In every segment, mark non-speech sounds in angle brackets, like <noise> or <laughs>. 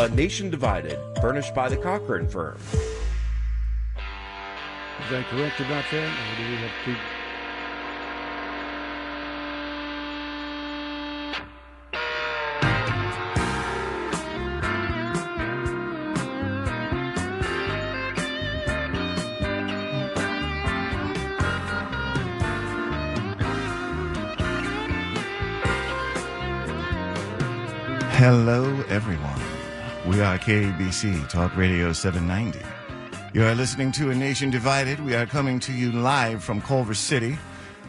A Nation Divided, furnished by the Cochrane Firm. Is that correct about that? Or do we have to? Hello, everyone. We are KABC Talk Radio 790. You are listening to A Nation Divided. We are coming to you live from Culver City.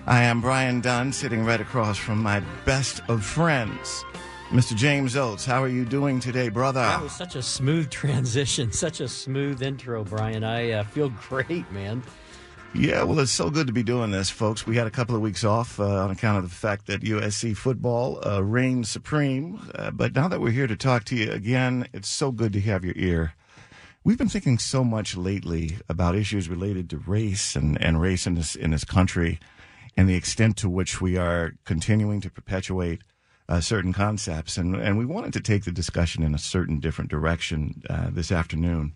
I am Brian Dunn, sitting right across from my best of friends, Mr. James Oates. How are you doing today, brother? That was such a smooth <laughs> transition, such a smooth intro, Brian. I uh, feel great, man. Yeah, well, it's so good to be doing this, folks. We had a couple of weeks off uh, on account of the fact that USC football uh, reigned supreme. Uh, but now that we're here to talk to you again, it's so good to have your ear. We've been thinking so much lately about issues related to race and, and race in this in this country, and the extent to which we are continuing to perpetuate uh, certain concepts. And and we wanted to take the discussion in a certain different direction uh, this afternoon.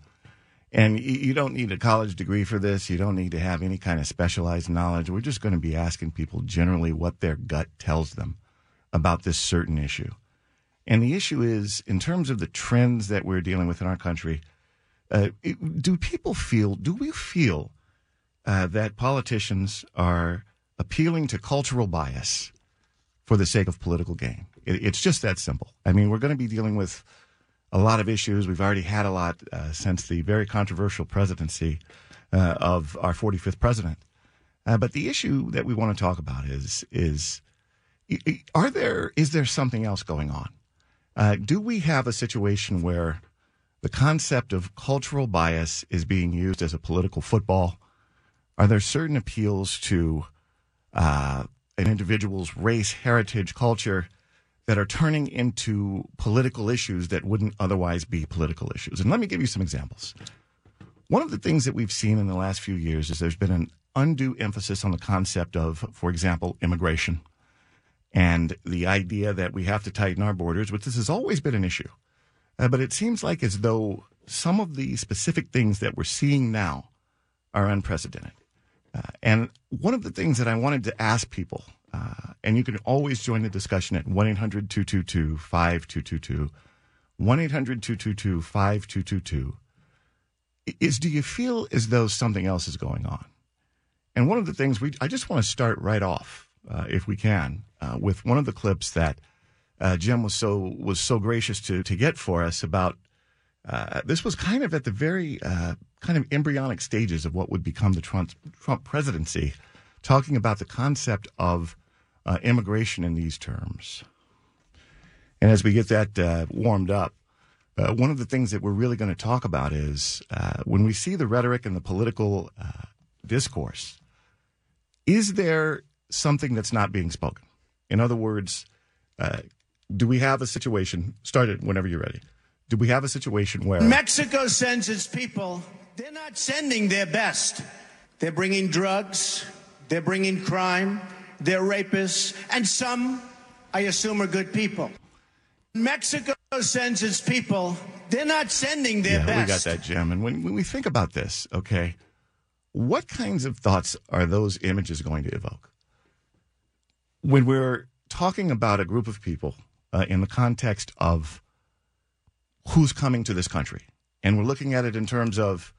And you don't need a college degree for this. You don't need to have any kind of specialized knowledge. We're just going to be asking people generally what their gut tells them about this certain issue. And the issue is, in terms of the trends that we're dealing with in our country, uh, do people feel, do we feel uh, that politicians are appealing to cultural bias for the sake of political gain? It, it's just that simple. I mean, we're going to be dealing with a lot of issues. We've already had a lot uh, since the very controversial presidency uh, of our 45th president. Uh, but the issue that we want to talk about is is are there is there something else going on? Uh, do we have a situation where the concept of cultural bias is being used as a political football? Are there certain appeals to uh, an individual's race, heritage, culture? That are turning into political issues that wouldn't otherwise be political issues. And let me give you some examples. One of the things that we've seen in the last few years is there's been an undue emphasis on the concept of, for example, immigration and the idea that we have to tighten our borders, which this has always been an issue. Uh, but it seems like as though some of the specific things that we're seeing now are unprecedented. Uh, and one of the things that I wanted to ask people uh, and you can always join the discussion at 1 800 222 5222. 1 800 222 5222. Is do you feel as though something else is going on? And one of the things we, I just want to start right off, uh, if we can, uh, with one of the clips that uh, Jim was so was so gracious to to get for us about. Uh, this was kind of at the very uh, kind of embryonic stages of what would become the Trump, Trump presidency, talking about the concept of uh, immigration in these terms. And as we get that uh, warmed up, uh, one of the things that we're really going to talk about is uh, when we see the rhetoric and the political uh, discourse, is there something that's not being spoken? In other words, uh, do we have a situation, start it whenever you're ready. Do we have a situation where Mexico sends its people, they're not sending their best. They're bringing drugs, they're bringing crime, they're rapists, and some, I assume, are good people. Mexico sends its people. They're not sending their yeah, best. We got that, Jim. And when, when we think about this, okay, what kinds of thoughts are those images going to evoke? When we're talking about a group of people uh, in the context of who's coming to this country, and we're looking at it in terms of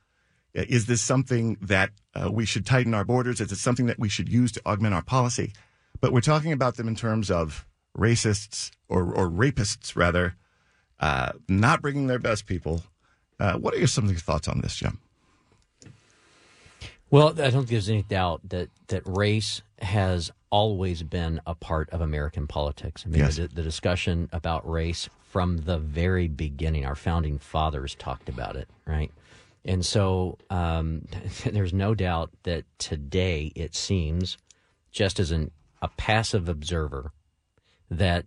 is this something that uh, we should tighten our borders? Is it something that we should use to augment our policy? But we're talking about them in terms of racists or, or rapists, rather, uh, not bringing their best people. Uh, what are your, some of your thoughts on this, Jim? Well, I don't think there's any doubt that, that race has always been a part of American politics. I mean, Yes. the, the discussion about race from the very beginning, our founding fathers talked about it, right? And so um, <laughs> there's no doubt that today it seems, just as an, a passive observer, that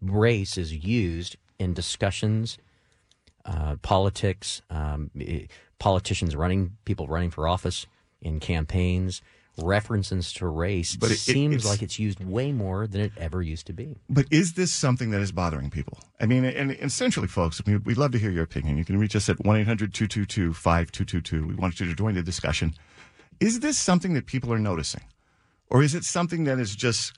race is used in discussions, uh, politics, um, politicians running, people running for office in campaigns, references to race But it- it- seems it's- like it's used way more than it ever used to be. But is this something that is bothering people? I mean, and essentially, folks, I mean, we'd love to hear your opinion. You can reach us at 1 800 222 5222. We want you to join the discussion. Is this something that people are noticing? Or is it something that is just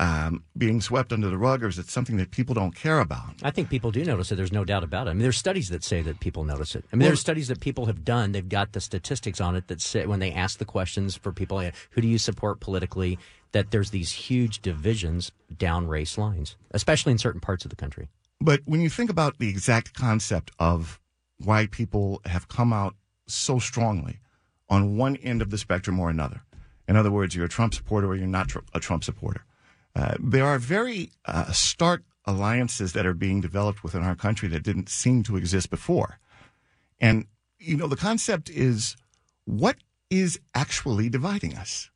um, being swept under the rug, or is it something that people don't care about? I think people do notice it. There's no doubt about it. I mean, there's studies that say that people notice it. I mean, there's studies that people have done. They've got the statistics on it that say when they ask the questions for people, eh, who do you support politically, that there's these huge divisions down race lines, especially in certain parts of the country. But when you think about the exact concept of why people have come out so strongly on one end of the spectrum or another, in other words, you're a Trump supporter or you're not tr- a Trump supporter, uh, there are very uh, stark alliances that are being developed within our country that didn't seem to exist before. And, you know, the concept is what is actually dividing us?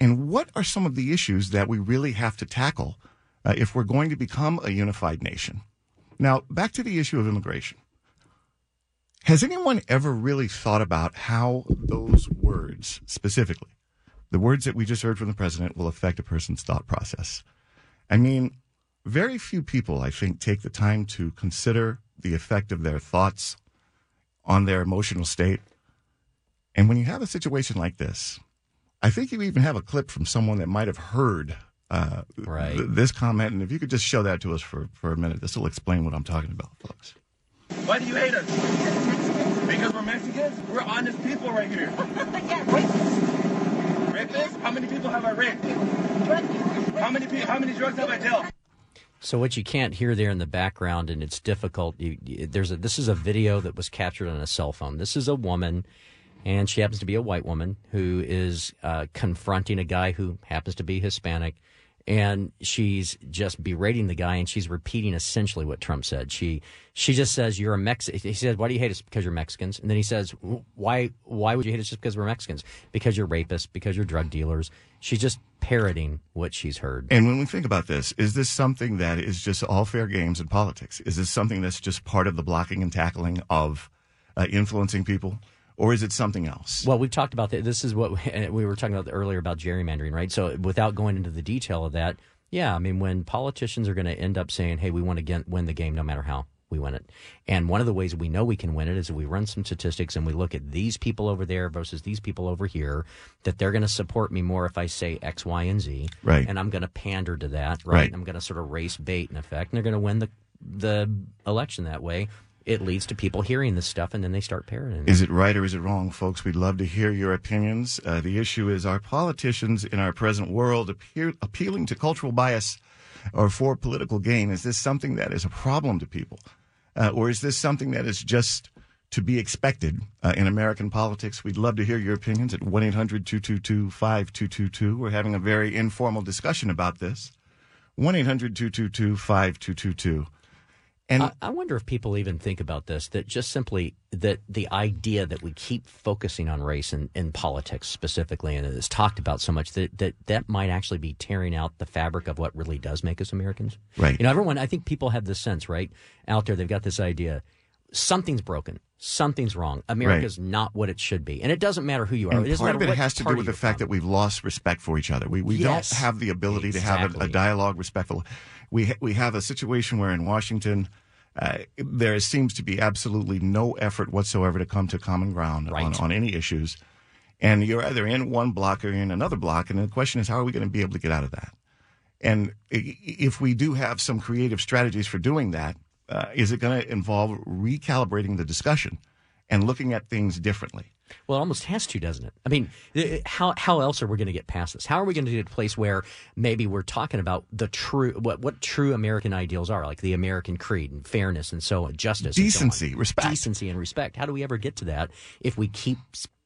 And what are some of the issues that we really have to tackle uh, if we're going to become a unified nation? Now, back to the issue of immigration. Has anyone ever really thought about how those words, specifically, the words that we just heard from the president, will affect a person's thought process? I mean, very few people, I think, take the time to consider the effect of their thoughts on their emotional state. And when you have a situation like this, I think you even have a clip from someone that might have heard uh, Right. th- this comment. And if you could just show that to us for, for a minute, this will explain what I'm talking about, folks. Why do you hate us? Because we're Mexicans? We're honest people right here. <laughs> Rapists? How many people have I raped? How many pe- how many drugs have I dealt? So what you can't hear there in the background, and it's difficult. You, there's a this is a video that was captured on a cell phone. This is a woman, and she happens to be a white woman who is uh, confronting a guy who happens to be Hispanic, and she's just berating the guy, and she's repeating essentially what Trump said. She she just says, "You're a Mex." He says, "Why do you hate us? Because you're Mexicans." And then he says, "Why why would you hate us just because we're Mexicans? Because you're rapists. Because you're drug dealers." She's just parroting what she's heard. And when we think about this, is this something that is just all fair games in politics? Is this something that's just part of the blocking and tackling of uh, influencing people? Or is it something else? Well, we've talked about that. This is what we, we were talking about earlier about gerrymandering, right? So, without going into the detail of that, yeah, I mean, when politicians are going to end up saying, "Hey, we want to get, win the game no matter how we win it," and one of the ways we know we can win it is if we run some statistics and we look at these people over there versus these people over here, that they're going to support me more if I say X, Y, and Z, Right. And I'm going to pander to that, right? Right. I'm going to sort of race bait in effect, and they're going to win the the election that way. It leads to people hearing this stuff, and then they start parroting. it. Is it right or is it wrong, folks? We'd love to hear your opinions. Uh, the issue is are politicians in our present world appear, appealing to cultural bias or for political gain? Is this something that is a problem to people? Uh, or is this something that is just to be expected uh, in American politics? We'd love to hear your opinions at 1 800 222 5222. We're having a very informal discussion about this. 1 800 222 5222. And I, I wonder if people even think about this that just simply that the idea that we keep focusing on race and in politics specifically and it's talked about so much that, that that might actually be tearing out the fabric of what really does make us Americans. Right. You know, everyone I think people have this sense, right? Out there they've got this idea something's broken. Something's wrong. America's not what it should be. And it doesn't matter who you are. And it part of it what has to do with the fact from. that we've lost respect for each other. We we Yes. don't have the ability to have a, a dialogue respectful. We ha- we have a situation where in Washington. Uh, there seems to be absolutely no effort whatsoever to come to common ground on, Right. on any issues. And you're either in one block or in another block. And the question is, how are we going to be able to get out of that? And if we do have some creative strategies for doing that, uh, is it going to involve recalibrating the discussion and looking at things differently? Well, it almost has to, doesn't it? I mean, uh, how how else are we going to get past this? How are we going to get to a place where maybe we're talking about the true what what true American ideals are, like the American creed and fairness and so on, justice, and so on. Decency, respect. decency, and respect? How do we ever get to that if we keep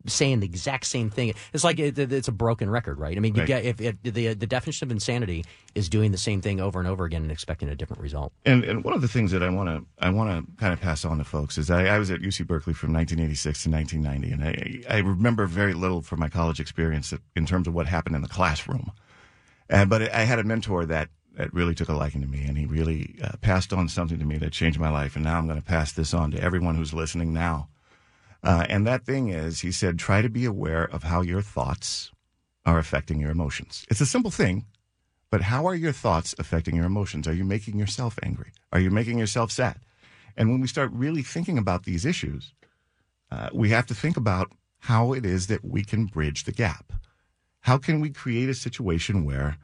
saying the exact same thing? It's like it, it's a broken record, right? I mean, you Right. get if, if the the definition of insanity is doing the same thing over and over again and expecting a different result. And and one of the things that I want to I want to kind of pass on to folks is I, I was at UC Berkeley from 1986 to 1990, and I I remember very little from my college experience in terms of what happened in the classroom. Uh, but I had a mentor that that really took a liking to me, and he really uh, passed on something to me that changed my life. And now I'm going to pass this on to everyone who's listening now. Uh, and that thing is, he said, try to be aware of how your thoughts are affecting your emotions. It's a simple thing, but how are your thoughts affecting your emotions? Are you making yourself angry? Are you making yourself sad? And when we start really thinking about these issues, uh, we have to think about how it is that we can bridge the gap. How can we create a situation where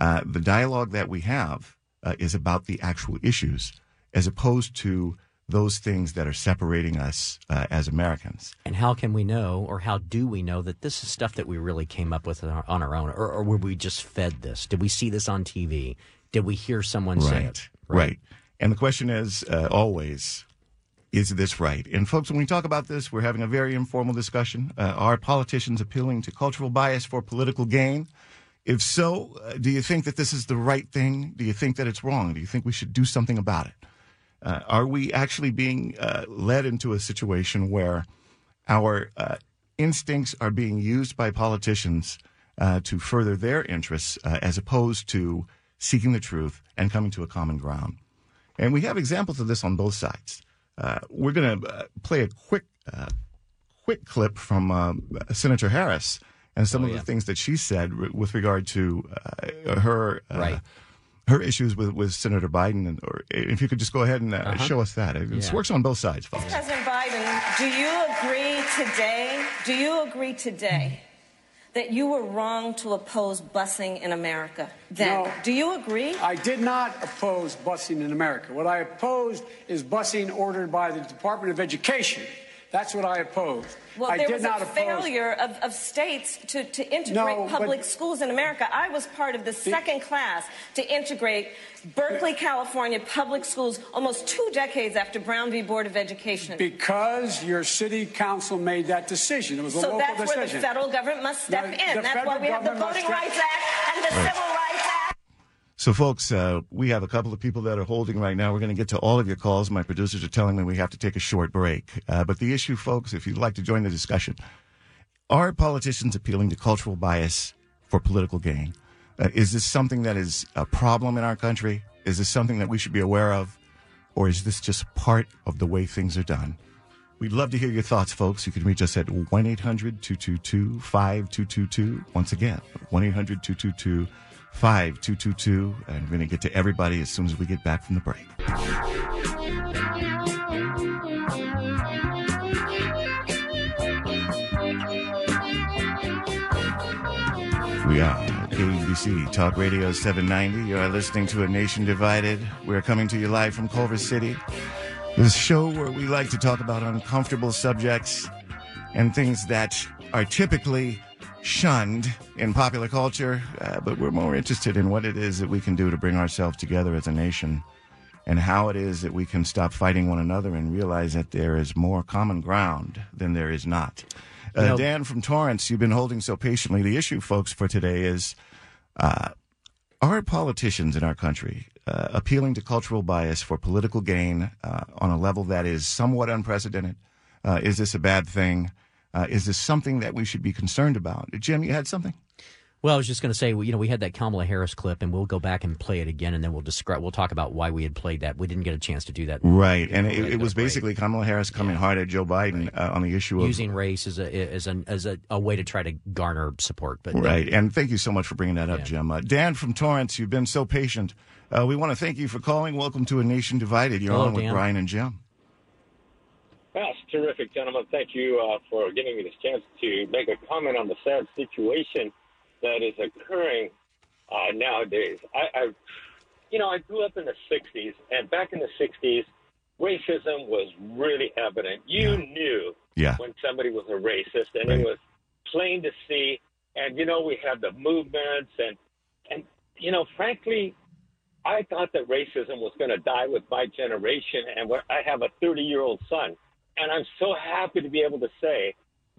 uh, the dialogue that we have uh, is about the actual issues as opposed to those things that are separating us uh, as Americans? And how can we know, or how do we know that this is stuff that we really came up with on our, on our own, or, or were we just fed this? Did we see this on TV? Did we hear someone say it? Right. And the question is uh, always, is this right? And folks, when we talk about this, we're having a very informal discussion. Uh, are politicians appealing to cultural bias for political gain? If so, uh, do you think that this is the right thing? Do you think that it's wrong? Do you think we should do something about it? Uh, are we actually being uh, led into a situation where our uh, instincts are being used by politicians uh, to further their interests uh, as opposed to seeking the truth and coming to a common ground? And we have examples of this on both sides. Uh, we're going to play a quick, quick clip from um, Senator Harris and some Oh, of yeah. the things that she said with regard to her Right. Her issues with, with Senator Biden. And, or if you could just go ahead and uh, Uh-huh. show us that. It Yeah. works on both sides, folks. President Biden, do you agree today? Do you agree today that you were wrong to oppose busing in America? Then, No. do you agree? I did not oppose busing in America. What I opposed is busing ordered by the Department of Education. That's what I opposed. Well, I there did was not a oppose. failure of, of states to, to integrate No, but- public schools in America. I was part of the second class to integrate Berkeley, California public schools almost two decades after Brown v. Board of Education. Because your city council made that decision. It was a so local that's where the federal government must step No, in. That's why we have the Voting Rights Act and the Civil Rights Act. So, folks, uh, we have a couple of people that are holding right now. We're going to get to all of your calls. My producers are telling me we have to take a short break. Uh, but the issue, folks, if you'd like to join the discussion, are politicians appealing to cultural bias for political gain? Uh, is this something that is a problem in our country? Is this something that we should be aware of? Or is this just part of the way things are done? We'd love to hear your thoughts, folks. You can reach us at 1 800 222 5222. Once again, 1 800 222 5222. And we're going to get to everybody as soon as we get back from the break. We are KABC Talk Radio 790. You are listening to A Nation Divided. We're coming to you live from Culver City. This show where we like to talk about uncomfortable subjects and things that are typically shunned in popular culture, uh, but we're more interested in what it is that we can do to bring ourselves together as a nation and how it is that we can stop fighting one another and realize that there is more common ground than there is not. Uh, know- Dan from Torrance, you've been holding so patiently. The issue, folks, for today is uh, are politicians in our country uh, appealing to cultural bias for political gain uh, on a level that is somewhat unprecedented? Uh, is this a bad thing? Uh, is this something that we should be concerned about? Jim, you had something? Well, I was just going to say, you know, we had that Kamala Harris clip, and we'll go back and play it again, and then we'll describe. We'll talk about why we had played that. We didn't get a chance to do that. Right, and it, it was basically Kamala Harris coming hard at Joe Biden uh, on the issue of using race as a as a as a, a way to try to garner support. But Right, and thank you so much for bringing that up, Yeah. Jim. Uh, Dan from Torrance, you've been so patient. Uh, we want to thank you for calling. Welcome to A Nation Divided. You're Hello, on with Dan. Brian and Jim. That's terrific, gentlemen. Thank you uh, for giving me this chance to make a comment on the sad situation that is occurring uh, nowadays. I, I, you know, I grew up in the '60s, and back in the '60s, racism was really evident. You Yeah. knew Yeah, when somebody was a racist, and Right. it was plain to see. And you know, we had the movements, and and you know, frankly, I thought that racism was going to die with my generation, and I have a 30 year old son, and I'm so happy to be able to say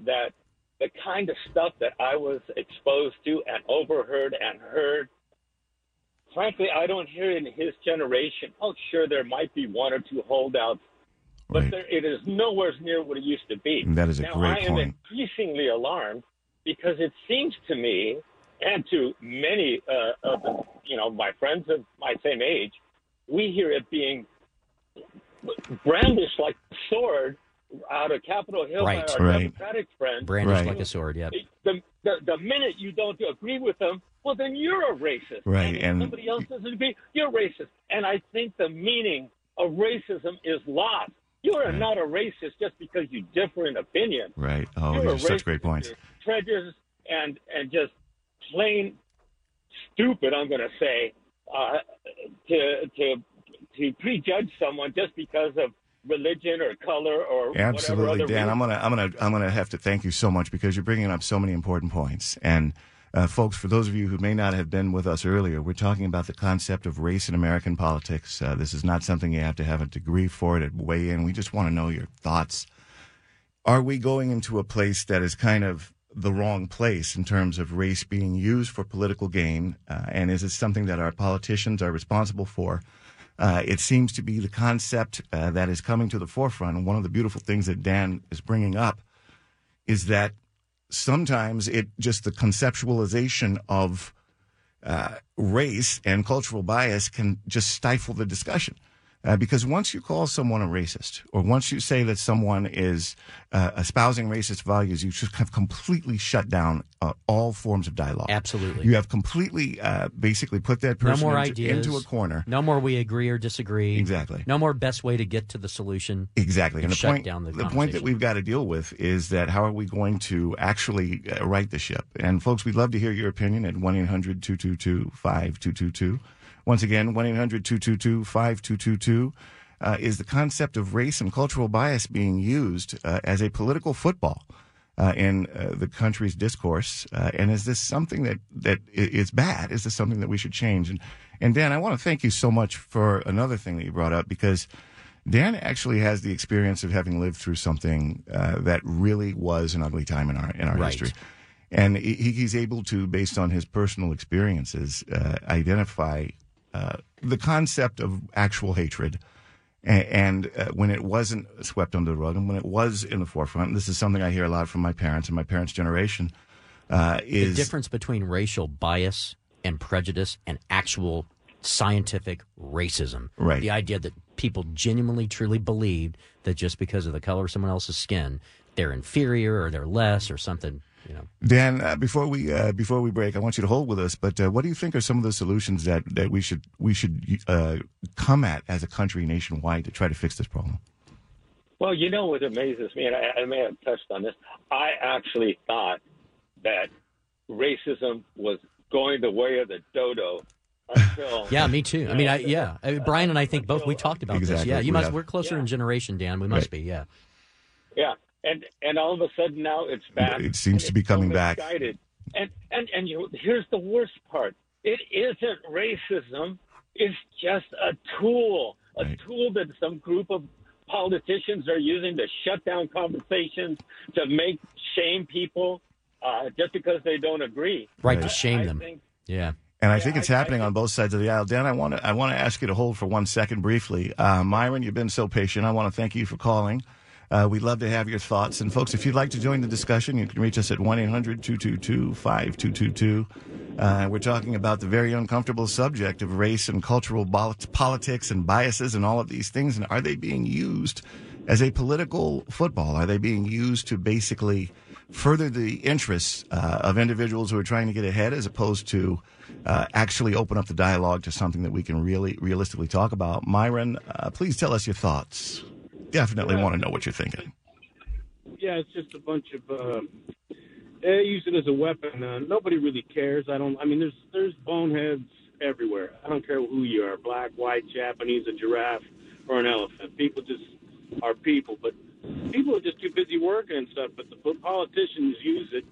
that the kind of stuff that I was exposed to and overheard and heard. Frankly, I don't hear in his generation. Oh, sure, there might be one or two holdouts but right. there, it is nowhere near what it used to be. That is a now, great I am point. increasingly alarmed because it seems to me, and to many uh, of the, you know my friends of my same age, we hear it being brandished like a sword out of Capitol Hill Right. by our Right. Democratic friends. brandished Right. like a sword. Yeah. The, the, the minute you don't agree with them, well, then you're a racist. Right, And, and- somebody else doesn't agree, you're racist. And I think the meaning of racism is lost. You are not a racist just because you differ in opinion. Right. Oh, You're these are such great points. you're and and just plain stupid. I'm going to say uh, to to to prejudge someone just because of religion or color or whatever Absolutely, Dan. I'm gonna, I'm gonna, I'm gonna have to thank you so much because you're bringing up so many important points. And uh, folks, for those of you who may not have been with us earlier, we're talking about the concept of race in American politics. Uh, this is not something you have to have a degree for it to weigh in. We just want to know your thoughts. Are we going into a place that is kind of the wrong place in terms of race being used for political gain? Uh, and is it something that our politicians are responsible for? Uh, it seems to be the concept uh, that is coming to the forefront. And one of the beautiful things that Dan is bringing up is that sometimes it just the conceptualization of uh, race and cultural bias can just stifle the discussion. Uh, because once you call someone a racist, or once you say that someone is uh, espousing racist values, you just have completely shut down uh, all forms of dialogue. Absolutely. You have completely, uh, basically put that No person more into, into a corner. No more we agree or disagree. Exactly. No more best way to get to the solution. Exactly. And the shut point, down the the point that we've got to deal with is that how are we going to actually uh, right the ship? And folks, we'd love to hear your opinion at 1-800-222-5222. Once again, 1-800-222-5222 uh, is the concept of race and cultural bias being used uh, as a political football uh, in uh, the country's discourse? Uh, and is this something that, that is bad? Is this something that we should change? And, and Dan, I want to thank you so much for another thing that you brought up because Dan actually has the experience of having lived through something uh, that really was an ugly time in our in our Right. history, and he, he's able to, based on his personal experiences, uh, identify uh, the concept of actual hatred. A- And uh, when it wasn't swept under the rug, and when it was in the forefront, and this is something I hear a lot from my parents and my parents' generation, uh, The difference between racial bias and prejudice and actual scientific racism. Right. The idea that people genuinely, truly believed that just because of the color of someone else's skin, they're inferior or they're less or something. You know, Dan, uh, before we uh, before we break, I want you to hold with us. But uh, what do you think are some of the solutions that, that we should we should uh, come at as a country nationwide to try to fix this problem? Well, you know what amazes me, and I, I may have touched on this. I actually thought that racism was going the way of the dodo until <laughs> yeah, me too. I mean, I, yeah, I mean, Brian and I think both we talked about this. Yeah, you We must. have. We're closer in generation, Dan. We must be. Yeah. Yeah, and and all of a sudden now it's back. It seems to be it's so coming back. misguided. And and and you, here's the worst part: it isn't racism. It's just a tool, a Right. tool that some group of politicians are using to shut down conversations, to make shame people uh, just because they don't agree. Right Right. to shame I them. think- Yeah. And I Yeah, think it's I- I happening think- on both sides of the aisle. Dan, I want to I want to ask you to hold for one second briefly. Uh, Myron, you've been so patient. I want to thank you for calling. Uh, we'd love to have your thoughts. And folks, if you'd like to join the discussion, you can reach us at 1 800 222 5222. Uh, We're talking about the very uncomfortable subject of race and cultural politics and biases and all of these things. And are they being used as a political football? Are they being used to basically further the interests uh, of individuals who are trying to get ahead as opposed to uh, actually open up the dialogue to something that we can really realistically talk about? Myron, uh, please tell us your thoughts. Definitely want to know what you're thinking. yeah, it's just a bunch of. Uh, they use it as a weapon. Uh, nobody really cares. I don't. I mean, there's there's boneheads everywhere. I don't care who you are, black, white, Japanese, a giraffe, or an elephant. People just are people, but people are just too busy working and stuff. But the politicians use it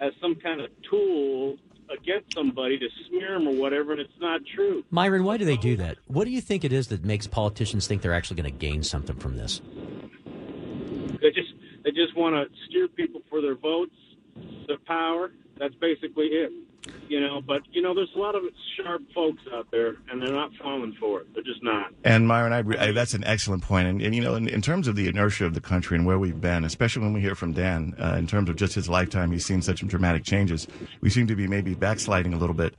as some kind of tool against somebody to smear them or whatever, and it's not true. Myron, why do they do that? What do you think it is that makes politicians think they're actually going to gain something from this? They just they just want to steer people for their votes, the power. That's basically it. You know, but you know, there's a lot of sharp folks out there, and they're not falling for it. They're just not. And Myron, I, I, that's an excellent point. And, and you know, in, in terms of the inertia of the country and where we've been, especially when we hear from Dan, uh, in terms of just his lifetime, he's seen such dramatic changes. We seem to be maybe backsliding a little bit.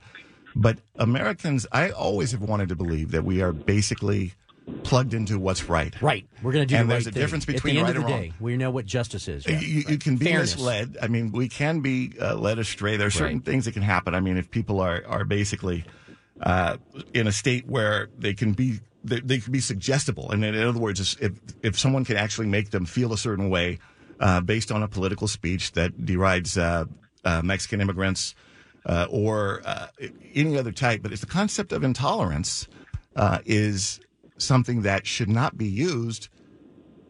But Americans, I always have wanted to believe that we are basically plugged into what's right. Right. We're going to do And the there's right a thing. difference between At the end right of the and day, wrong. we know what justice is. Yeah. You, you can be Fairness. misled. I mean, we can be uh, led astray. There are certain Right. things that can happen. I mean, if people are are basically uh, in a state where they can be they, they can be suggestible, and in, in other words, if if someone can actually make them feel a certain way uh, based on a political speech that derides uh, uh, Mexican immigrants uh, or uh, any other type, but it's the concept of intolerance uh, is something that should not be used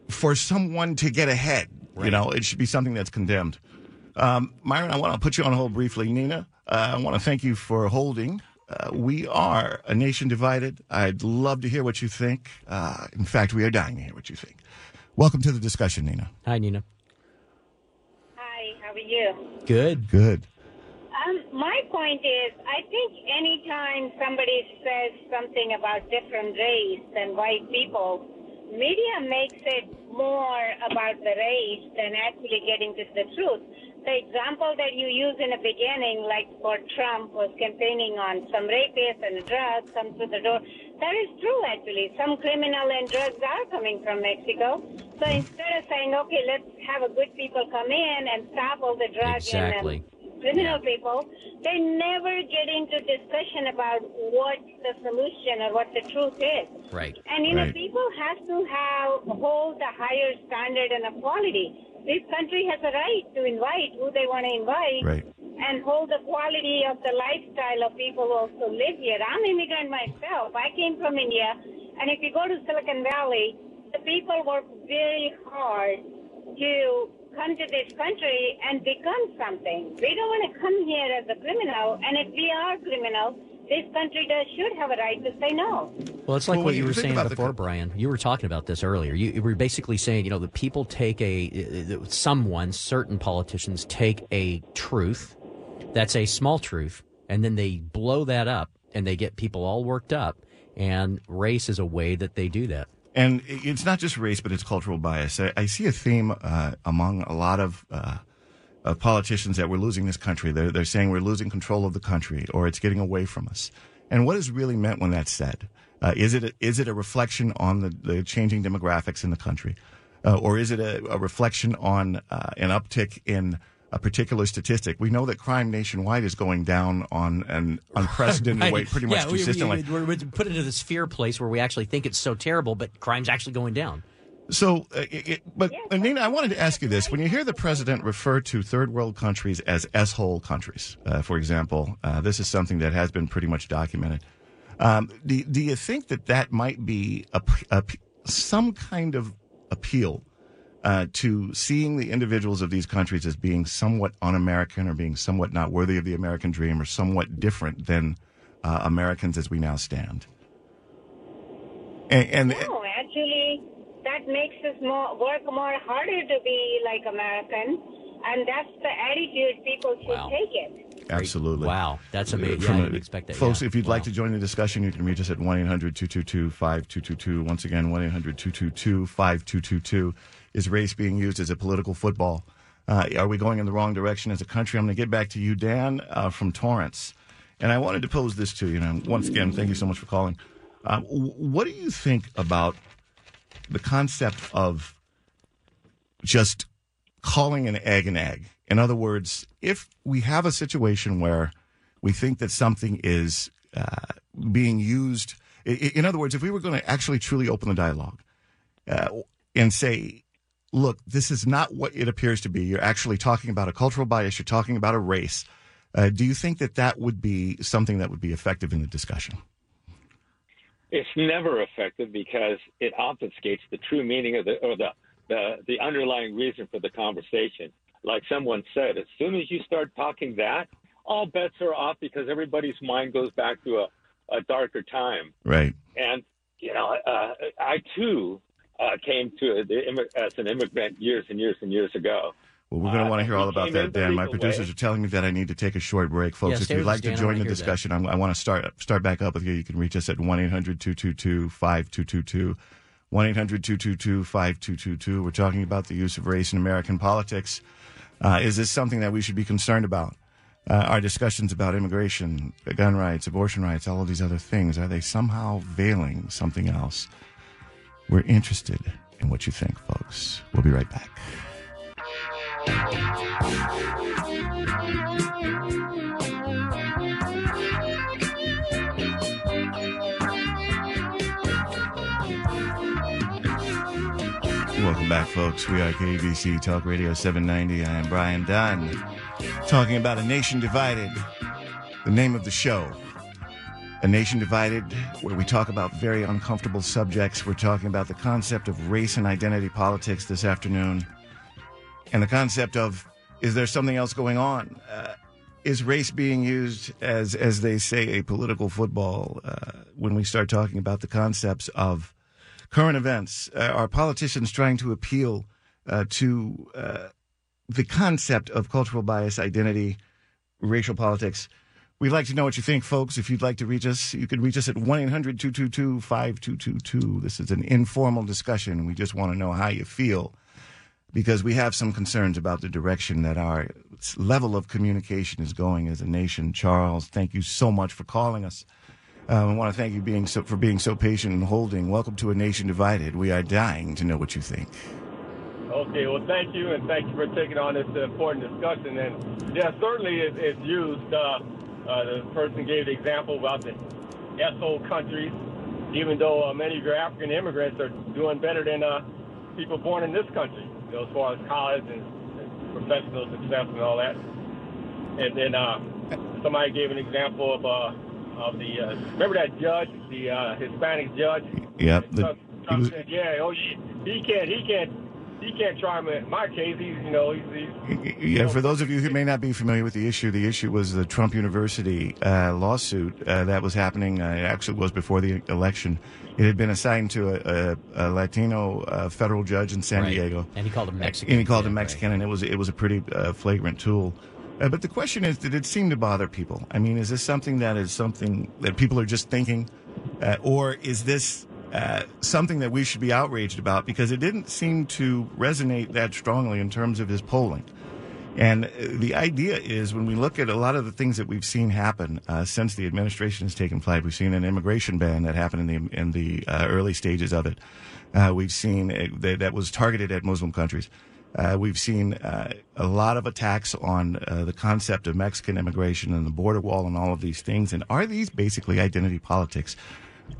for someone to get ahead. You know, it should be something that's condemned. Um, Myron, I want to put you on hold briefly. Nina, uh, I want to thank you for holding. Uh, we are a nation divided. I'd love to hear what you think. Uh, in fact, we are dying to hear what you think. Welcome to the discussion, Nina. Hi, Nina. Hi, how are you? Good. Good. Um, my point is, I think anytime somebody says something about different race than white people, media makes it more about the race than actually getting to the truth. The example that you use in the beginning, like for Trump was campaigning on some rapists and drugs come through the door, that is true actually. Some criminal and drugs are coming from Mexico. So instead of saying, okay, let's have a good people come in and stop all the drugs Exactly. and um, criminal people, they never get into discussion about what the solution or what the truth is. Right. And you know, people have to have hold a higher standard and a quality. This country has a right to invite who they want to invite Right. and hold the quality of the lifestyle of people who also live here. I'm an immigrant myself. I came from India, and if you go to Silicon Valley, the people work very hard to come to this country and become something. We don't want to come here as a criminal, and if we are criminals, this country does should have a right to say no. Well, it's like Well, what you you were saying about the before, Brian. You were talking about this earlier. You, you were basically saying, you know, the people take a, uh, someone, certain politicians take a truth that's a small truth, and then they blow that up and they get people all worked up. And race is a way that they do that. And it's not just race, but it's cultural bias. I, I see a theme uh, among a lot of, uh, of politicians that we're losing this country. They're, they're saying we're losing control of the country or it's getting away from us. And what is really meant when that's said? Uh, is it a, is it a reflection on the, the changing demographics in the country, uh, or is it a, a reflection on uh, an uptick in a particular statistic? We know that crime nationwide is going down on an <laughs> unprecedented Right. way, pretty much yeah, we- we- consistently. We're, we're put into this fear place where we actually think it's so terrible, but crime's actually going down. So, uh, it, it- but Nina, I wanted to ask you this: when you hear the president refer to third world countries as s-hole countries, uh, for example, uh, this is something that has been pretty much documented. Um, do, do you think that that might be a, p- a p- some kind of appeal uh, to seeing the individuals of these countries as being somewhat un-American or being somewhat not worthy of the American dream or somewhat different than uh, Americans as we now stand? And, and No, actually, that makes us more work more harder to be like American, and that's the attitude people should Wow. take it. Absolutely. Wow, that's amazing. From Yeah, I didn't expect that. Folks, yeah. if you'd Wow. like to join the discussion, you can reach us at 1 800 222 5222. Once again, 1 800 222 5222. Is race being used as a political football? Uh, are we going in the wrong direction as a country? I'm going to get back to you, Dan, uh, from Torrance. And I wanted to pose this to you. And once again, thank you so much for calling. Uh, what do you think about the concept of just calling an egg an egg. In other words, if we have a situation where we think that something is uh, being used, in other words, if we were going to actually truly open the dialogue uh, and say, look, this is not what it appears to be, you're actually talking about a cultural bias, you're talking about a race, uh, do you think that that would be something that would be effective in the discussion? It's never effective because it obfuscates the true meaning of the or the, the the underlying reason for the conversation. Like someone said, as soon as you start talking that, all bets are off because everybody's mind goes back to a, a darker time. Right. And you know, uh, I too uh, came to the, as an immigrant years and years and years ago. Well, we're going to Uh, want to hear we all about that, Dan. My producers way. are telling me that I need to take a short break, folks. Yeah, if you'd like us, to join the discussion, I'm, I want to start start back up with you. You can reach us at 1 800 222 5222. 1 800 222 5222. We're talking about the use of race in American politics. Uh, is this something that we should be concerned about? Uh, our discussions about immigration, gun rights, abortion rights, all of these other things, are they somehow veiling something else? We're interested in what you think, folks. We'll be right back. Welcome back, folks. We are KABC Talk Radio 790. I am Brian Dunn, talking about a nation divided. The name of the show, A Nation Divided, where we talk about very uncomfortable subjects. We're talking about the concept of race and identity politics this afternoon, and the concept of is there something else going on? Uh, is race being used as, as they say, a political football uh, when we start talking about the concepts of current events? Uh, are politicians trying to appeal uh, to uh, the concept of cultural bias, identity, racial politics? We'd like to know what you think, folks. If you'd like to reach us, you can reach us at 1 800 222 5222. This is an informal discussion. We just want to know how you feel because we have some concerns about the direction that our level of communication is going as a nation. Charles, thank you so much for calling us. Uh, I want to thank you being so, for being so patient and holding. Welcome to A Nation Divided. We are dying to know what you think. Okay, well, thank you, and thank you for taking on this important discussion. And yeah, certainly it, it's used. Uh, uh, the person gave the example about the SO countries, even though uh, many of your African immigrants are doing better than uh, people born in this country, you know, as far as college and, and professional success and all that. And then uh, somebody gave an example of uh, of the uh, remember that judge, the uh, Hispanic judge. Yep. The, Trump, Trump said, "Yeah, oh, he, he can't, he can't, he can't try me. In my case, he's, you know, he's, he's Yeah, for those of you who may not be familiar with the issue, the issue was the Trump University uh, lawsuit uh, that was happening. Uh, it actually was before the election. It had been assigned to a, a, a Latino uh, federal judge in San Right. Diego, And he called him Mexican. and he called him Yeah, Mexican, and it was it was a pretty uh, flagrant tool. Uh, but the question is, did it seem to bother people? I mean, is this something that is something that people are just thinking, uh, or is this uh, something that we should be outraged about? Because it didn't seem to resonate that strongly in terms of his polling. And uh, the idea is when we look at a lot of the things that we've seen happen uh, since the administration has taken flight, we've seen an immigration ban that happened in the in the uh, early stages of it. We've seen that was targeted at Muslim countries. Uh, we've seen uh, a lot of attacks on uh, the concept of Mexican immigration and the border wall and all of these things. And are these basically identity politics?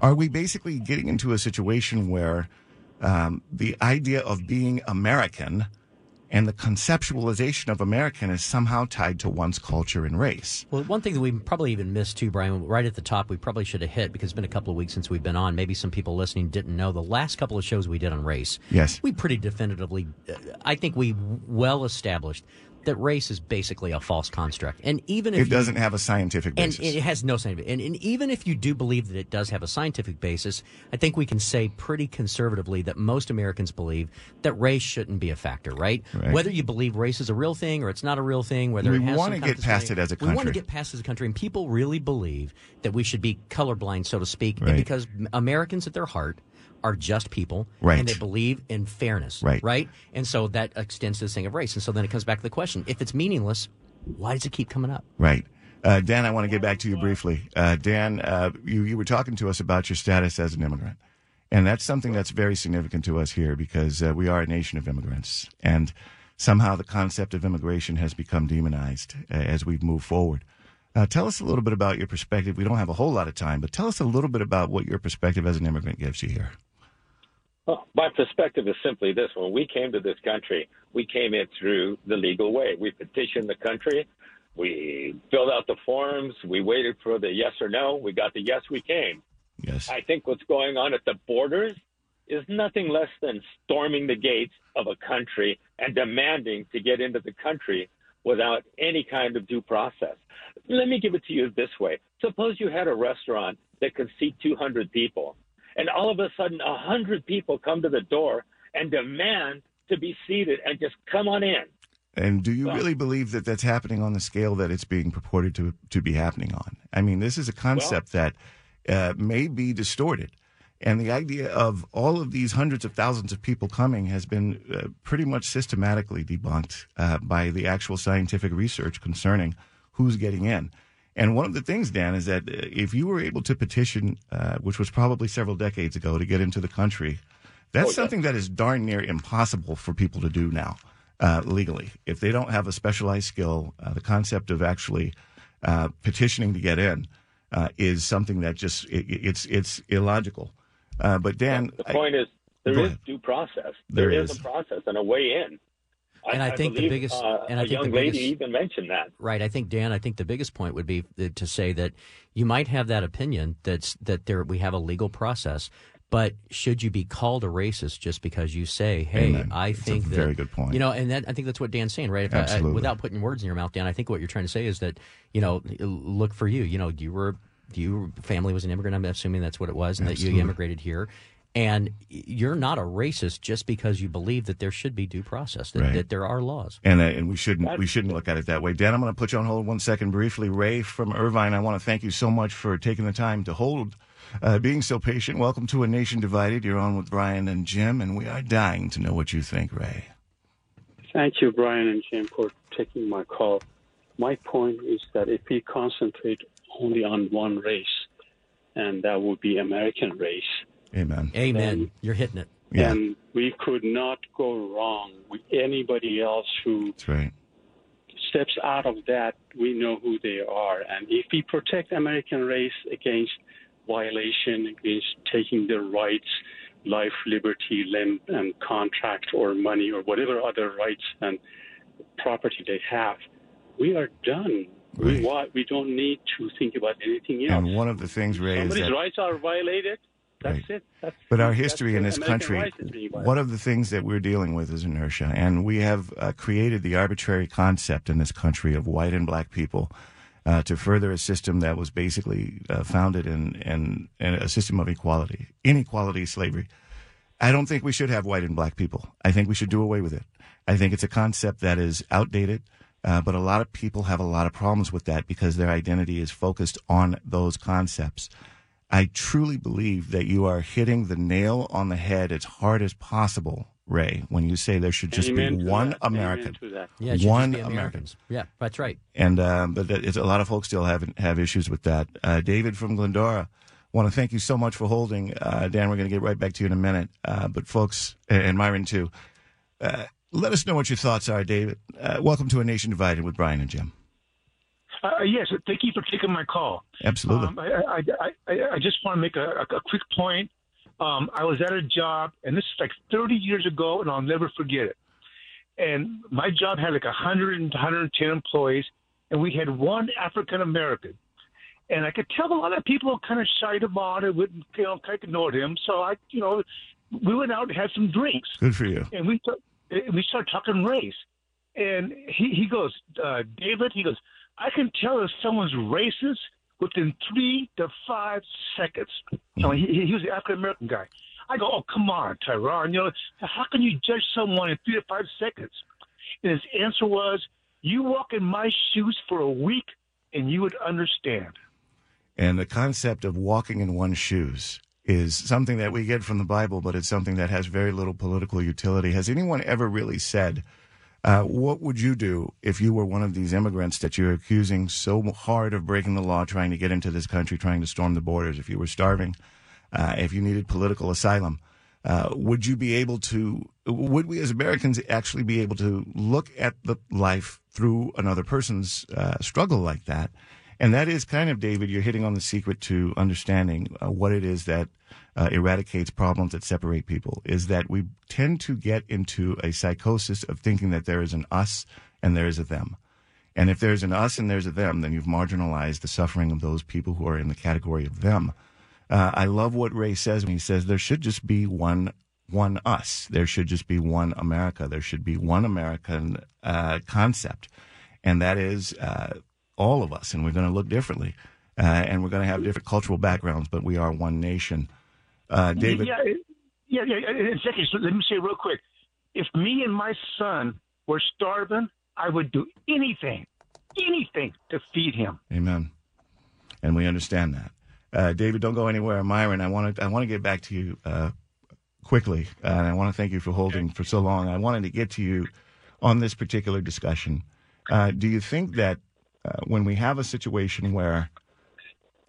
Are we basically getting into a situation where um, the idea of being American and the conceptualization of American is somehow tied to one's culture and race. Well, one thing that we probably even missed too, Brian, right at the top, we probably should have hit because it's been a couple of weeks since we've been on. Maybe some people listening didn't know the last couple of shows we did on race. Yes. We pretty definitively, uh, I think we well established that race is basically a false construct. And even if It doesn't have a scientific and basis. it has no scientific. And, and even if you do believe that it does have a scientific basis, I think we can say pretty conservatively that most Americans believe that race shouldn't be a factor, right? Right. Whether you believe race is a real thing or it's not a real thing, whether We wanna get past it as a country, We want to get past as a country, and people really believe that we should be colorblind, so to speak, Right. because Americans at their heart are just people, Right. and they believe in fairness, Right. Right, and so that extends to this thing of race, and so then it comes back to the question: if it's meaningless, why does it keep coming up? Right. Uh, Dan, I want to get back to you briefly. Uh, Dan, uh, you, you were talking to us about your status as an immigrant. And that's something that's very significant to us here because uh, we are a nation of immigrants. And somehow the concept of immigration has become demonized uh, as we've moved forward. Uh, tell us a little bit about your perspective. We don't have a whole lot of time, but tell us a little bit about what your perspective as an immigrant gives you here. Well, my perspective is simply this: when we came to this country, we came in through the legal way. We petitioned the country, we filled out the forms, we waited for the yes or no. We got the yes, we came. Yes. I think what's going on at the borders is nothing less than storming the gates of a country and demanding to get into the country without any kind of due process. Let me give it to you this way. Suppose you had a restaurant that could seat 200 people, and all of a sudden a 100 people come to the door and demand to be seated and just come on in. And do you really believe that that's happening on the scale that it's being purported to to be happening on? I mean, this is a concept that uh, may be distorted, and the idea of all of these hundreds of thousands of people coming has been uh, pretty much systematically debunked uh, by the actual scientific research concerning who's getting in. And one of the things, Dan, is that uh, if you were able to petition, uh, which was probably several decades ago, to get into the country, That's Oh, yeah. something that is darn near impossible for people to do now uh, legally. If they don't have a specialized skill, uh, the concept of actually uh, petitioning to get in uh, is something that just it, it's it's illogical. Uh, but Dan, The point is, there is due process. There there is. is. a process and a way in. And I think the biggest- uh, and I a think the young lady biggest- even mentioned that. Right. I think Dan. I think the biggest point would be to say that you might have that opinion that's that there we have a legal process, but should you be called a racist just because you say, "Hey, Amen. I It's a that," very good point. You know, and that, I think that's what Dan's saying, right? If I- I, Absolutely. without putting words in your mouth, Dan, I think what you're trying to say is that you know, look for you. You know, you were your family was an immigrant. I'm assuming that's what it was, and that you immigrated here. And you're not a racist just because you believe that there should be due process, that, Right. that there are laws. and uh, and we shouldn't we shouldn't look at it that way. Dan, I'm going to put you on hold one second briefly. Ray from Irvine, I want to thank you so much for taking the time to hold, uh, being so patient. Welcome to a nation divided. You're on with Brian and Jim, and we are dying to know what you think, Ray. Thank you, Brian and Jim, for taking my call. My point is that if we concentrate only on one race, and that would be American race, Amen. Amen. you're hitting it. Yeah. then we could not go wrong with anybody else who right. steps out of that. We know who they are, and if we protect American race against violation, against taking their rights, life, liberty, limb, and contract, or money, or whatever other rights and property they have, we are done. Right. We we don't need to think about anything else. And one of the things, Ray, is Somebody's that rights are violated. That's Right. it. That's, But our history in this country, rights is being violated. one of the things that we're dealing with is inertia. And we have uh, created the arbitrary concept in this country of white and black people uh, to further a system that was basically uh, founded in, in, in a system of equality, inequality, slavery. I don't think we should have white and black people. I think we should do away with it. I think it's a concept that is outdated. Uh, but a lot of people have a lot of problems with that because their identity is focused on those concepts. I truly believe that you are hitting the nail on the head as hard as possible, Ray, when you say there should just Amen be one that. American. That. Yeah, should one just be American. Americans. Yeah, that's right. And um, but it's, a lot of folks still have have issues with that. Uh, David from Glendora, want to thank you so much for holding. Uh, Dan, we're going to get right back to you in a minute. Uh, but folks, and Myron too, uh, let us know what your thoughts are, David. Uh, welcome to a nation divided with Brian and Jim. Uh, yes, thank you for taking my call. Absolutely. Um, I, I, I, I, just want to make a, a, quick point. Um, I was at a job, and this is like 30 years ago, and I'll never forget it. And my job had like 100 and 110 employees, and we had one African American. And I could tell a lot of people kind of shy about it, wouldn't, you know, kind of ignored him. So I, you know, we went out and had some drinks Good for you. and we t- we started talking race. And he he goes, uh, David, he goes, I can tell if someone's racist within three to five seconds. Hmm. Oh, you know, he, he was the African American guy. I go, oh come on, Tyron, you know, how can you judge someone in three to five seconds? And his answer was, you walk in my shoes for a week, and you would understand. And the concept of walking in one's shoes is something that we get from the Bible, but it's something that has very little political utility. Has anyone ever really said, uh, what would you do if you were one of these immigrants that you're accusing so hard of breaking the law, trying to get into this country, trying to storm the borders? If you were starving, uh, if you needed political asylum, uh, would you be able to? Would we as Americans actually be able to look at the life through another person's uh, struggle like that? And that is kind of, David, you're hitting on the secret to understanding uh, what it is that uh, eradicates problems that separate people, is that we tend to get into a psychosis of thinking that there is an us and there is a them. And if there's an us and there's a them, then you've marginalized the suffering of those people who are in the category of them. Uh, I love what Ray says when he says there should just be one one us. There should just be one America. There should be one American uh, concept, and that is uh, all of us. And we're going to look differently, uh, and we're going to have different cultural backgrounds, but we are one nation. Uh, David, Yeah, yeah, yeah. yeah. And so let me say real quick: if me and my son were starving, I would do anything, anything to feed him. Amen. And we understand that. Uh, David, don't go anywhere. Myron, I want to I want to get back to you uh, quickly, uh, and I want to thank you for holding for so long. I wanted to get to you on this particular discussion. Uh, do you think that uh, when we have a situation where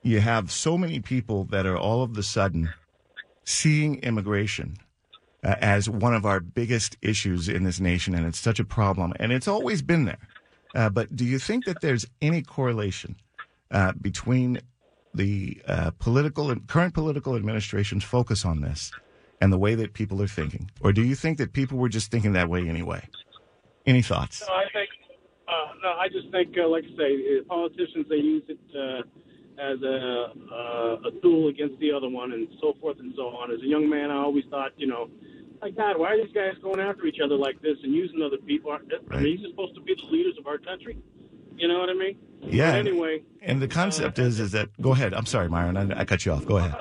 you have so many people that are all of the sudden seeing immigration uh, as one of our biggest issues in this nation, and it's such a problem, and it's always been there. Uh, but do you think that there's any correlation uh, between the uh, political and current political administration's focus on this and the way that people are thinking, or do you think that people were just thinking that way anyway? Any thoughts? No, I think no. I just think, uh, like I say, uh, politicians they use it uh, as a uh, a tool against the other one, and so forth and so on. As a young man, I always thought, you know, like God, why are these guys going after each other like this and using other people? Are, are these supposed to be the leaders of our country? You know what I mean? Yeah. But anyway, And the concept is is that go ahead. I'm sorry, Myron. I, I cut you off. Go ahead.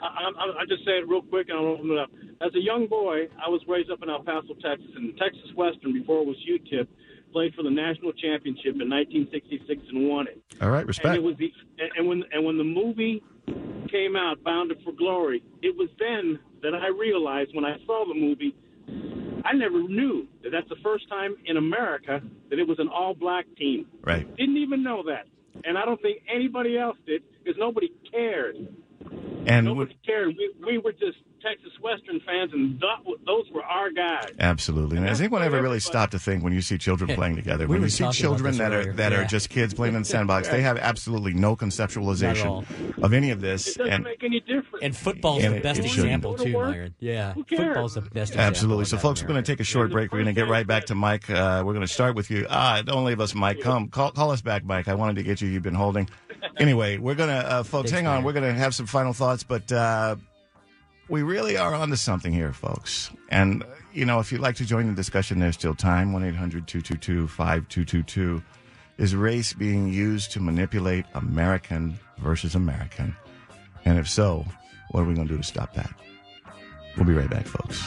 I, I, I just say it real quick and I'll open it up. As a young boy, I was raised up in El Paso, Texas, and Texas Western, before it was UTEP, played for the national championship in 1966 and won it. All right, And respect. it was the and- and when and when the movie came out, Bounded for Glory, it was then that I realized when I saw the movie, I never knew that that's the first time in America that it was an all-black team. Right. Didn't even know that, and I don't think anybody else did because nobody cared. And Nobody cared. We, we were just Texas Western fans, and that, those were our guys. Absolutely. And has anyone ever really stopped to think when you see children playing together? We when were you see children this that are earlier. that are just kids playing in the sandbox, they have absolutely no Not at all. conceptualization of any of this. It doesn't and make any difference. And football's And the it- best it shouldn't. example too, Myron. Yeah, Who cares? football's the best. example Absolutely. So, folks, we're going to take a short break. We're going to get right back to Mike. Uh, we're going to start with you. Ah, don't leave us, Mike. Come, call, call us back, Mike. I wanted to get you. You've been holding. Anyway, we're going to, uh, folks, hang on. We're going to have some final thoughts, but uh, we really are onto something here, folks. And, uh, you know, if you'd like to join the discussion, there's still time. 1 800 222 5222. Is race being used to manipulate American versus American? And if so, what are we going to do to stop that? We'll be right back, folks.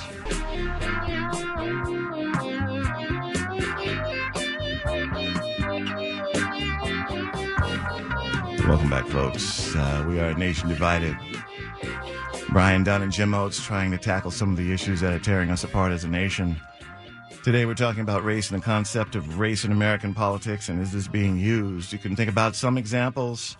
Welcome back, folks. Uh, we are a nation divided. Brian Dunn and Jim Oates trying to tackle some of the issues that are tearing us apart as a nation. Today, we're talking about race and the concept of race in American politics, and is this being used? You can think about some examples.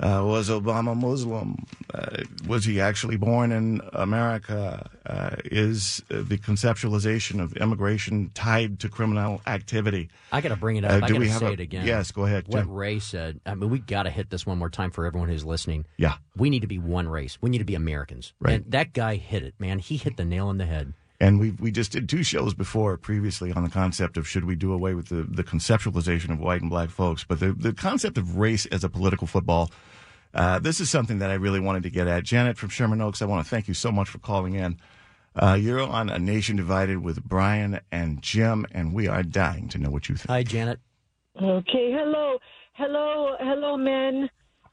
Uh, was Obama Muslim? Uh, was he actually born in America? Uh, is uh, the conceptualization of immigration tied to criminal activity? I got to bring it up. Uh, I do got we to say a- it again. Yes, go ahead, What Jim. Ray said. I mean, we got to hit this one more time for everyone who's listening. Yeah. We need to be one race. We need to be Americans. Right. And that guy hit it, man. He hit the nail on the head. And we we just did two shows before previously on the concept of should we do away with the, the conceptualization of white and black folks, but the, the concept of race as a political football. Uh, this is something that I really wanted to get at. Janet from Sherman Oaks, I want to thank you so much for calling in. Uh, you're on A Nation Divided with Brian and Jim, and we are dying to know what you think. Hi, Janet. Okay, hello, hello, hello, men.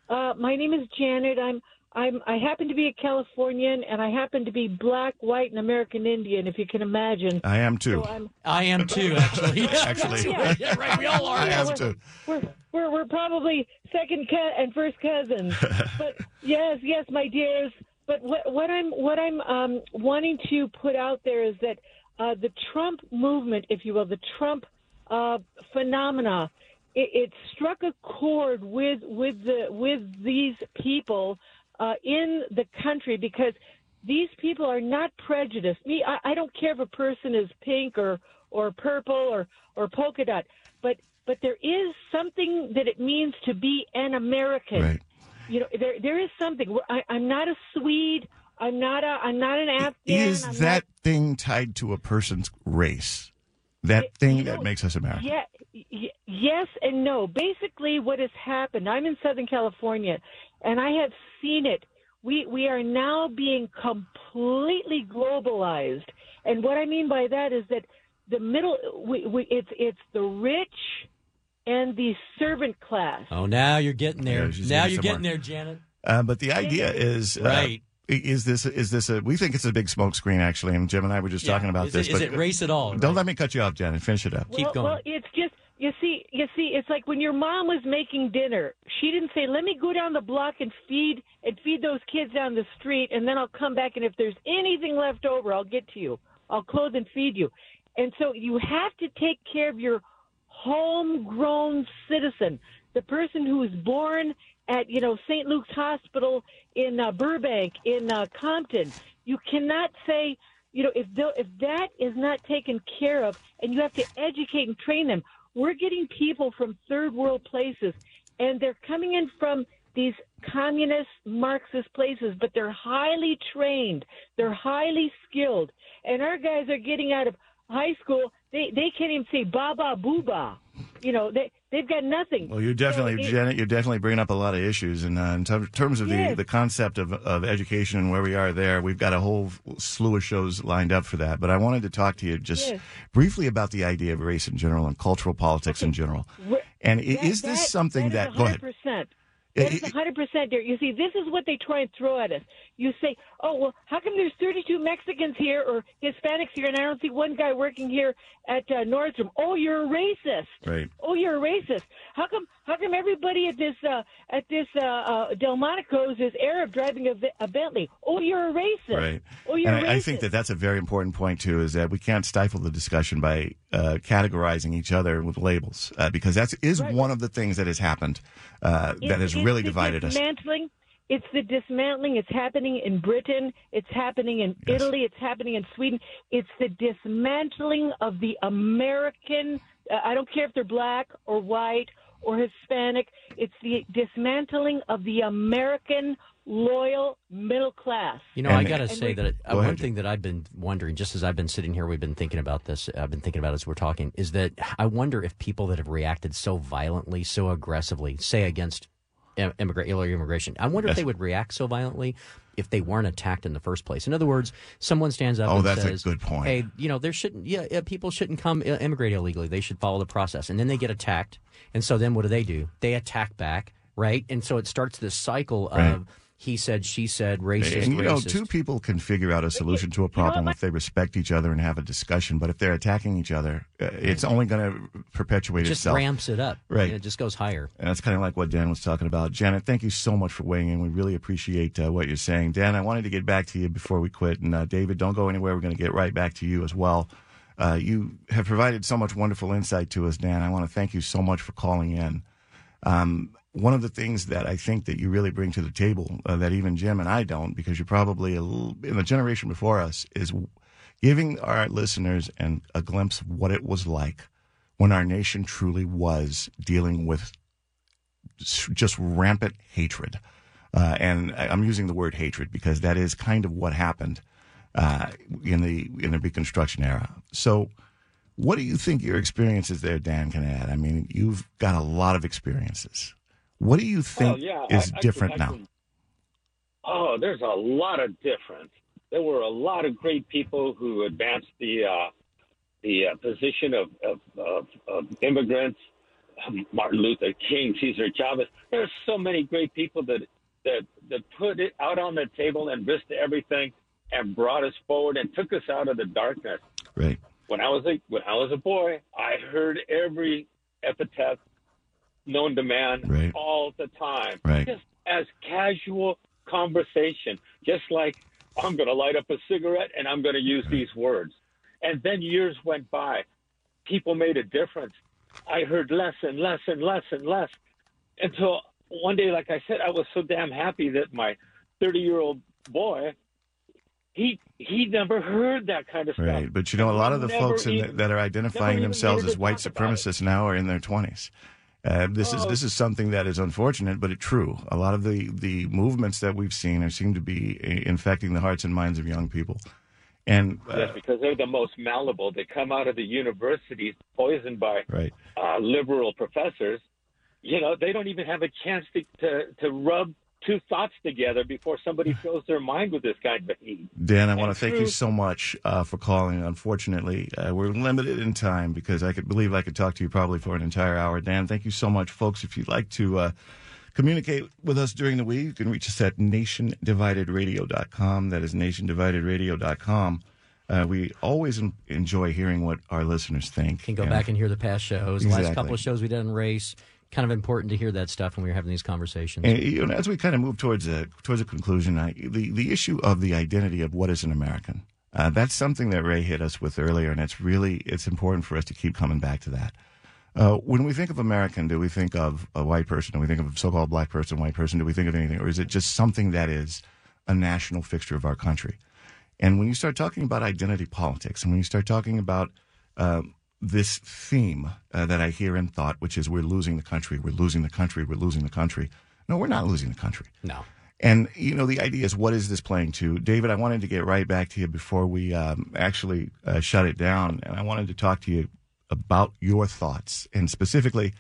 Uh, my name is Janet. I'm I'm I happen to be a Californian, and I happen to be black, white, and American Indian, if you can imagine. I am too. So I'm, <laughs> too, actually. <laughs> Actually. <laughs> Yeah. yeah, right. We all are. I am we're, too. We're, we're we're probably second co- and first cousins. but yes, yes, my dears. But what what I'm what I'm um, wanting to put out there is that uh, the Trump movement, if you will, the Trump uh, phenomena, it, it struck a chord with with the with these people uh, in the country because these people are not prejudiced. Me, I, I don't care if a person is pink or or purple or or polka dot, but but there is something that it means to be an American. Right. You know, there there is something. I, I'm not a Swede. I'm not a. I'm not an Afghan. Is I'm that thing tied to a person's race? That thing that makes us American? Yeah, yes and no. Basically, what has happened? I'm in Southern California, and I have seen it. We we are now being completely globalized, and what I mean by that is that the middle. We, we it's it's the rich and the servant class. Oh, now you're getting there. Yeah, now you're somewhere. getting there, Janet. Uh, but the idea is uh, Right. Is this is this a? We think it's a big smokescreen, actually. And Jim and I were just Yeah. talking about Is this. it- is but it race at all, Don't let me cut you off, Janet. Finish it up. well, Keep going. Well, it's just you see, you see, it's like when your mom was making dinner. She didn't say, "Let me go down the block and feed and feed those kids down the street, and then I'll come back and if there's anything left over, I'll get to you. I'll clothe and feed you." And so you have to take care of your homegrown citizen, the person who was born at you know St. Luke's Hospital in uh, Burbank, in uh, Compton. You cannot say you know, if if that is not taken care of, and you have to educate and train them, we're getting people from third world places, and they're coming in from these communist Marxist places, but they're highly trained, they're highly skilled, and our guys are getting out of high school. They they can't even say baba booba. You know, they they've got nothing. Well, you're definitely, So it- Janet, you're definitely bringing up a lot of issues. And uh, in ter- terms of the, Yes. the concept of, of education and where we are there, we've got a whole slew of shows lined up for that. But I wanted to talk to you just Yes. briefly about the idea of race in general and cultural politics in general. And i- is this something that, go ahead. 100%. That is 100% there. You see, this is what they try and throw at us. You say, oh, well, how come there's 32 Mexicans here or Hispanics here and I don't see one guy working here at uh, Nordstrom? Oh, you're a racist. Right. Oh, you're a racist. How come? How come everybody at this uh, at this uh, uh, Delmonico's is Arab driving a, a Bentley? Oh, you're a racist. Right. Oh, you're and a I, racist. I think that that's a very important point too. Is that we can't stifle the discussion by uh, categorizing each other with labels uh, because that is one of the things that has happened uh, that has really divided us. dismantling. It's the dismantling. It's happening in Britain. It's happening in Italy. It's happening in Sweden. It's the dismantling of the American. Uh, I don't care if they're black or white or Hispanic. It's the dismantling of the American loyal middle class. You know, I got to say wait- that uh, Go one ahead. thing that I've been wondering, just as I've been sitting here, we've been thinking about this. I've been thinking about it as we're talking, is that I wonder if people that have reacted so violently, so aggressively, say against im- immigra- illegal immigration, I wonder Yes. if they would react so violently if they weren't attacked in the first place. In other words, someone stands up Oh, and that's a good point. "Hey, you know, there shouldn't, yeah, people shouldn't come immigrate illegally. They should follow the process." And then they get attacked, and so then what do they do? They attack back, right? And so it starts this cycle Right. Of he said, she said, racist, and you know, racist. two people can figure out a solution to a problem if they respect each other and have a discussion. But if they're attacking each other, uh, it's only going to perpetuate it just itself. Just ramps it up. Right. It just goes higher. And that's kind of like what Dan was talking about. Janet, thank you so much for weighing in. We really appreciate uh, what you're saying. Dan, I wanted to get back to you before we quit. And uh, David, don't go anywhere. We're going to get right back to you as well. Uh, you have provided so much wonderful insight to us, Dan. I want to thank you so much for calling in. Um, one of the things that I think that you really bring to the table uh, that even Jim and I don't, because you're probably in the generation before us, is giving our listeners an, a glimpse of what it was like when our nation truly was dealing with just rampant hatred. Uh, and I'm using the word hatred because that is kind of what happened uh, in the in the Reconstruction era. So, what do you think your experiences there, Dan, can add? I mean, you've got a lot of experiences. What do you think Oh, yeah, is I- I different can- I now? can- Oh, there's a lot of difference. There were a lot of great people who advanced the uh, the uh, position of, of, of, of immigrants. Um, Martin Luther King, Cesar Chavez. There's so many great people that that that put it out on the table and risked everything and brought us forward and took us out of the darkness. Right. When I was a when I was a boy, I heard every epithet known to man Right. all the time, Right. just as casual conversation, just like I'm going to light up a cigarette and I'm going to use these words. And then years went by, people made a difference. I heard less and less and less and less until one day, like I said, I was so damn happy that my 30 year old boy. He he never heard that kind of stuff. Right. But you know, a lot of the Never folks in the, that are identifying themselves as white talk about it. supremacists now are in their 20s. Uh, this is Oh. this is something that is unfortunate, but it's true. A lot of the, the movements that we've seen are seem to be uh, infecting the hearts and minds of young people. And uh, Yes, because they're the most malleable. They come out of the universities poisoned by right, uh, liberal professors. You know, they don't even have a chance to, to, to rub two thoughts together before somebody fills their mind with this kind of heat. Dan, I want to And thank you so much uh, for calling. Unfortunately, uh, we're limited in time because I could believe I could talk to you probably for an entire hour. Dan, thank you so much, folks. If you'd like to uh, communicate with us during the week, you can reach us at nationdividedradio.com. That is nationdividedradio.com. Uh, we always en- enjoy hearing what our listeners think. Can go back and hear the past shows. The last couple of shows we did on race. Kind of important to hear that stuff when we were having these conversations. And, you know, as we kind of move towards a towards a conclusion, I, the the issue of the identity of what is an American. Uh, that's something that Ray hit us with earlier, and it's really it's important for us to keep coming back to that. Uh, when we think of American, do we think of a white person? Do we think of a so-called black person, white person? Do we think of anything, or is it just something that is a national fixture of our country? And when you start talking about identity politics, and when you start talking about um, this theme uh, that I hear in thought, which is we're losing the country, we're losing the country, we're losing the country. No, we're not losing the country. No. And you know, the idea is, what is this playing to? David, I wanted to get right back to you before we um, actually uh, shut it down, and I wanted to talk to you about your thoughts, and specifically,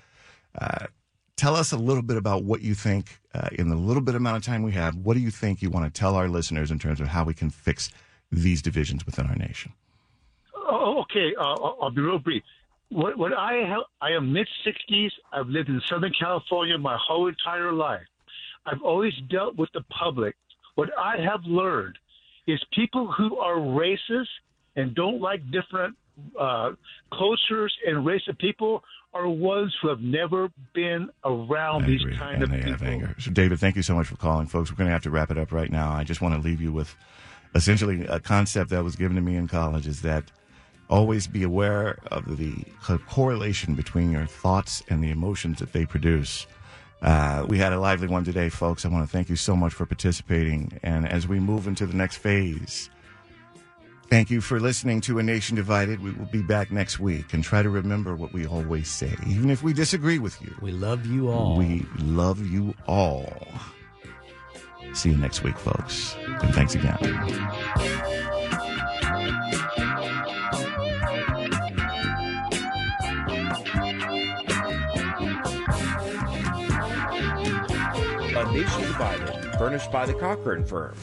uh, tell us a little bit about what you think uh, in the little bit amount of time we have. What do you think you want to tell our listeners in terms of how we can fix these divisions within our nation? Oh, okay. Uh, I'll I'll be real brief. What, what I have, I am mid sixties. I've lived in Southern California my whole entire life. I've always dealt with the public. What I have learned is people who are racist and don't like different uh, cultures and race of people are ones who have never been around these kind of they people. have anger. So, David, thank you so much for calling, folks. We're going to have to wrap it up right now. I just want to leave you with essentially a concept that was given to me in college: is that always be aware of the correlation between your thoughts and the emotions that they produce. Uh, we had a lively one today, folks. I want to thank you so much for participating. And as we move into the next phase, thank you for listening to A Nation Divided. We will be back next week and try to remember what we always say, even if we disagree with you. We love you all. We love you all. See you next week, folks. And thanks again. Furnished by the Cochran Firm.